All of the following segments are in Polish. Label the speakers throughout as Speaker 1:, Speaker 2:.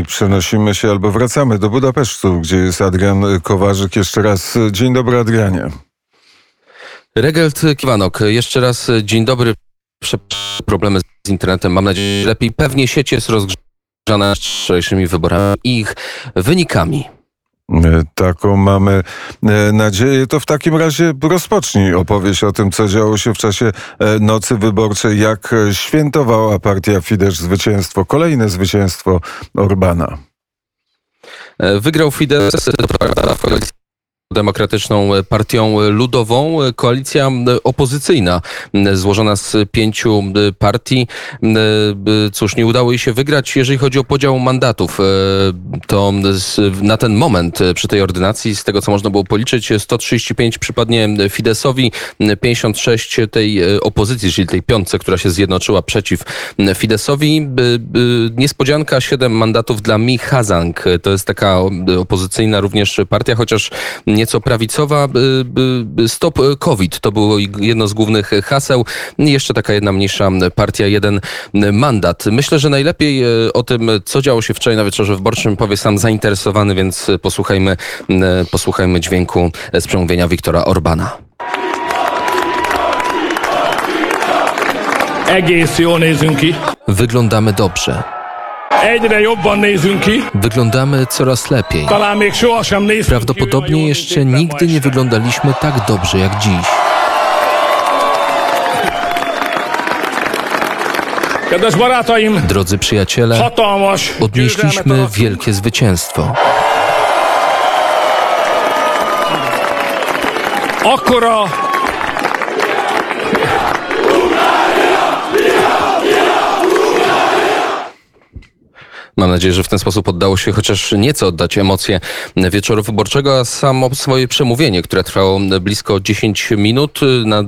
Speaker 1: I przenosimy się albo wracamy do Budapesztu, gdzie jest Adrian Kowarzyk. Jeszcze raz dzień dobry, Adrianie.
Speaker 2: Regelt Kiwanok, jeszcze raz dzień dobry. Problemy z internetem, mam nadzieję, że lepiej. Pewnie sieć jest rozgrzana wczorajszymi wyborami i ich wynikami.
Speaker 1: E, taką mamy e, nadzieję. To w takim razie rozpocznij opowieść o tym, co działo się w czasie e, nocy wyborczej, jak świętowała partia Fidesz zwycięstwo, kolejne zwycięstwo Orbana.
Speaker 2: Wygrał Fidesz, to prawda, w koalicji Demokratyczną Partią Ludową, koalicja opozycyjna złożona z pięciu partii. Cóż, nie udało jej się wygrać, jeżeli chodzi o podział mandatów. To na ten moment przy tej ordynacji, z tego co można było policzyć, 135 przypadnie Fidesowi, 56 tej opozycji, czyli tej piątce, która się zjednoczyła przeciw Fidesowi. Niespodzianka, 7 mandatów dla Mi Hazang. To jest taka opozycyjna również partia, chociaż nieco prawicowa. Stop COVID to było jedno z głównych haseł. Jeszcze taka jedna mniejsza partia, jeden mandat. Myślę, że najlepiej o tym, co działo się wczoraj na wieczorze wyborczym, powie sam zainteresowany, więc posłuchajmy, posłuchajmy dźwięku z przemówienia Wiktora Orbana. Wyglądamy dobrze.
Speaker 3: Egyre jobban nézünk ki.
Speaker 2: Wyglądamy coraz lepiej.
Speaker 3: Talán még sohasem néztünk
Speaker 2: Prawdopodobnie jeszcze nigdy nie wyglądaliśmy tak dobrze jak dziś. Drodzy przyjaciele, odnieśliśmy wielkie zwycięstwo.
Speaker 3: Akkora
Speaker 2: Mam nadzieję, że w ten sposób oddało się chociaż nieco oddać emocje wieczoru wyborczego, a samo swoje przemówienie, które trwało blisko 10 minut, na,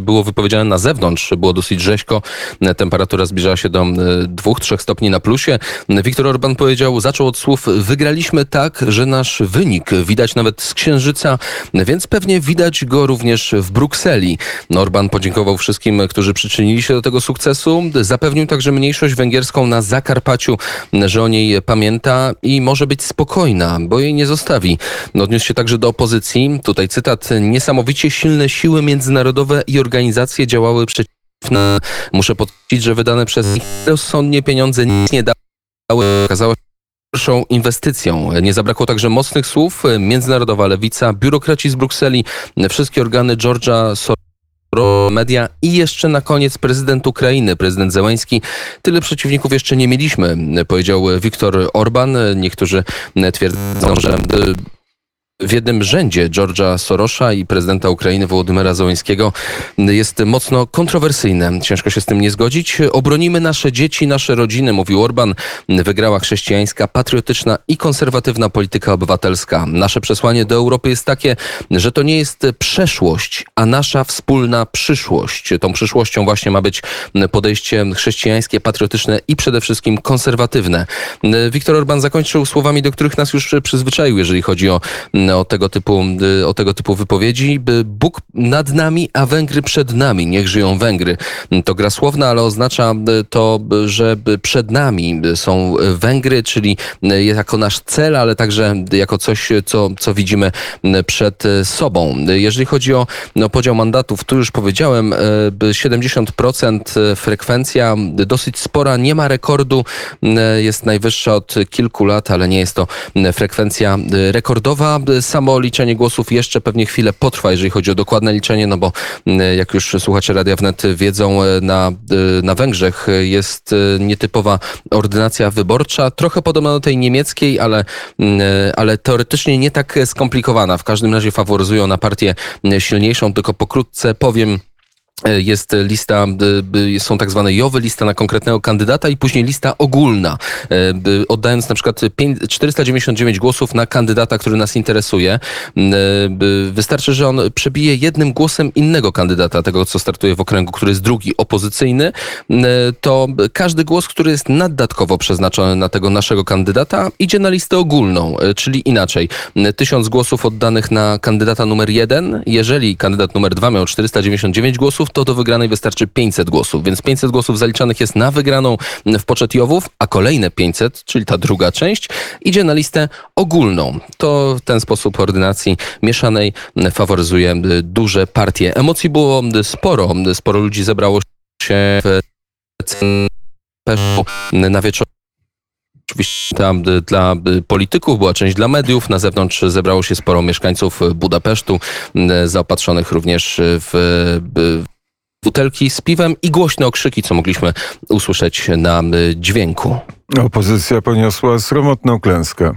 Speaker 2: było wypowiedziane na zewnątrz, było dosyć rzeźko, temperatura zbliżała się do 2-3 stopni na plusie. Viktor Orban powiedział, zaczął od słów, wygraliśmy tak, że nasz wynik widać nawet z Księżyca, więc pewnie widać go również w Brukseli. Orban podziękował wszystkim, którzy przyczynili się do tego sukcesu, zapewnił także mniejszość węgierską na Zakarpaciu, że o niej pamięta i może być spokojna, bo jej nie zostawi. Odniósł się także do opozycji. Tutaj cytat. Niesamowicie silne siły międzynarodowe i organizacje działały przeciw Muszę podkreślić, że wydane przez nich rozsądnie pieniądze nic nie dały. Okazało się pierwszą inwestycją. Nie zabrakło także mocnych słów. Międzynarodowa lewica, biurokraci z Brukseli, wszystkie organy Georgia Soros media i jeszcze na koniec prezydent Ukrainy, prezydent Zełański. Tyle przeciwników jeszcze nie mieliśmy, powiedział Viktor Orban. Niektórzy twierdzą, że w jednym rzędzie Georgia Sorosza i prezydenta Ukrainy Wołodymyra Zełańskiego jest mocno kontrowersyjne. Ciężko się z tym nie zgodzić. Obronimy nasze dzieci, nasze rodziny, mówił Orban. Wygrała chrześcijańska, patriotyczna i konserwatywna polityka obywatelska. Nasze przesłanie do Europy jest takie, że to nie jest przeszłość, a nasza wspólna przyszłość. Tą przyszłością właśnie ma być podejście chrześcijańskie, patriotyczne i przede wszystkim konserwatywne. Viktor Orban zakończył słowami, do których nas już przyzwyczaił, jeżeli chodzi o o tego typu, y, o tego typu wypowiedzi. Bóg nad nami, a Węgry przed nami. Niech żyją Węgry. To gra słowna, ale oznacza y, to, że przed nami są Węgry, czyli y, jako nasz cel, ale także jako coś, co, co widzimy przed sobą. Jeżeli chodzi o no, podział mandatów, tu już powiedziałem, 70% frekwencja dosyć spora, nie ma rekordu, jest najwyższa od kilku lat, ale nie jest to frekwencja rekordowa samo liczenie głosów jeszcze pewnie chwilę potrwa, jeżeli chodzi o dokładne liczenie, no bo mm, jak już słuchacze Radia Wnet wiedzą, e, na, e, na Węgrzech jest e, nietypowa ordynacja wyborcza, trochę podobna do tej niemieckiej, ale, mm, ale teoretycznie nie tak skomplikowana. W każdym razie faworyzują na partię silniejszą, tylko pokrótce powiem, jest lista, są tak zwane jowy, lista na konkretnego kandydata i później lista ogólna. E, oddając na przykład 499 głosów na kandydata, który nas interesuje, e, wystarczy, że on przebije jednym głosem innego kandydata, tego co startuje w okręgu, który jest drugi, opozycyjny, to każdy głos, który jest naddatkowo przeznaczony na tego naszego kandydata, idzie na listę ogólną, czyli inaczej. Tysiąc głosów oddanych na kandydata numer jeden, jeżeli kandydat numer dwa miał 499 głosów, to do wygranej wystarczy 500 głosów, więc 500 głosów zaliczanych jest na wygraną w poczet Jowów, a kolejne 500, czyli ta druga część, idzie na listę ogólną. To ten sposób ordynacji mieszanej faworyzuje duże partie. Emocji było sporo, sporo ludzi zebrało się w na wieczór. Oczywiście tam dla polityków była część dla mediów. Na zewnątrz zebrało się sporo mieszkańców Budapesztu, zaopatrzonych również w butelki z piwem i głośne okrzyki, co mogliśmy usłyszeć na y, dźwięku.
Speaker 1: Opozycja poniosła sromotną klęskę.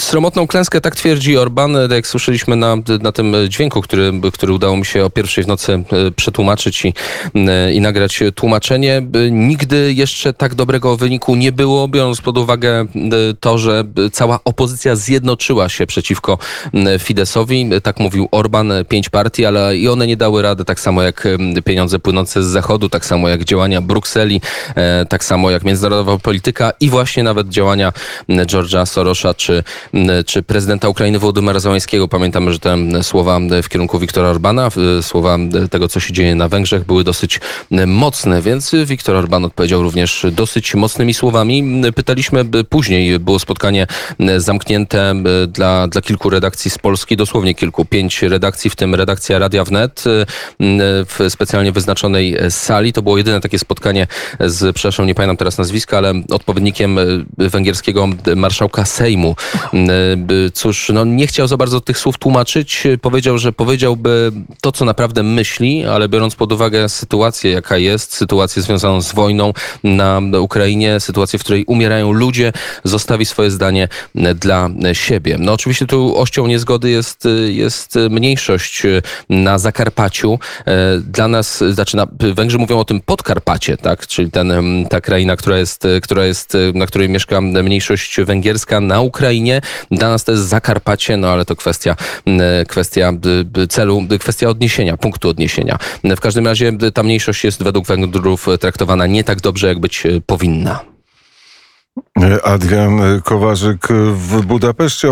Speaker 2: Sromotną klęskę, tak twierdzi Orban, tak jak słyszeliśmy na, na tym dźwięku, który, który udało mi się o pierwszej w nocy y, przetłumaczyć i, y, i nagrać tłumaczenie. Y, Nigdy jeszcze tak dobrego wyniku nie było, biorąc pod uwagę to, że cała opozycja zjednoczyła się przeciwko Fidesowi. Tak mówił Orban, pięć partii, ale i one nie dały rady, tak samo jak pieniądze płynące z Zachodu, tak samo jak działania Brukseli, e, tak samo jak międzynarodowa polityka i właśnie nawet działania George'a Sorosza czy, czy prezydenta Ukrainy Wołodymyra Załańskiego. Pamiętamy, że te słowa w kierunku Viktora Orbana, słowa tego, co się dzieje na Węgrzech, były dosyć mocne, więc Viktor Orban odpowiedział również dosyć mocnymi słowami. Pytaliśmy później, było spotkanie zamknięte dla, dla kilku redakcji z Polski, dosłownie kilku, pięć redakcji, w tym redakcja Radia Wnet w specjalnie wyznaczonej sali. To było jedyne takie spotkanie z, przepraszam, nie pamiętam teraz nazwiska, ale odpowiednikiem węgierskiego marszałka Sejmu. Cóż, no nie chciał za bardzo tych słów tłumaczyć. Powiedział, że powiedziałby to, co naprawdę myśli, ale biorąc pod uwagę sytuację, jaka jest, sytuację związaną z wojną na Ukrainie, sytuację, w której umierają ludzie, zostawi swoje zdanie dla siebie. No oczywiście tu ością niezgody jest, jest mniejszość na Zakarpaciu. Dla nas, znaczy na, Węgrzy mówią o tym Podkarpacie, tak? czyli ten, ta kraina, która jest, która jest, na której mieszka mniejszość węgierska na Ukrainie. Dla nas to jest Zakarpacie, no ale to kwestia, kwestia celu, kwestia odniesienia, punktu odniesienia. W każdym razie ta mniejszość jest według Węgrów traktowana nie tak dobrze, jak być powinna.
Speaker 1: Adrian Kowarzyk w Budapeszcie.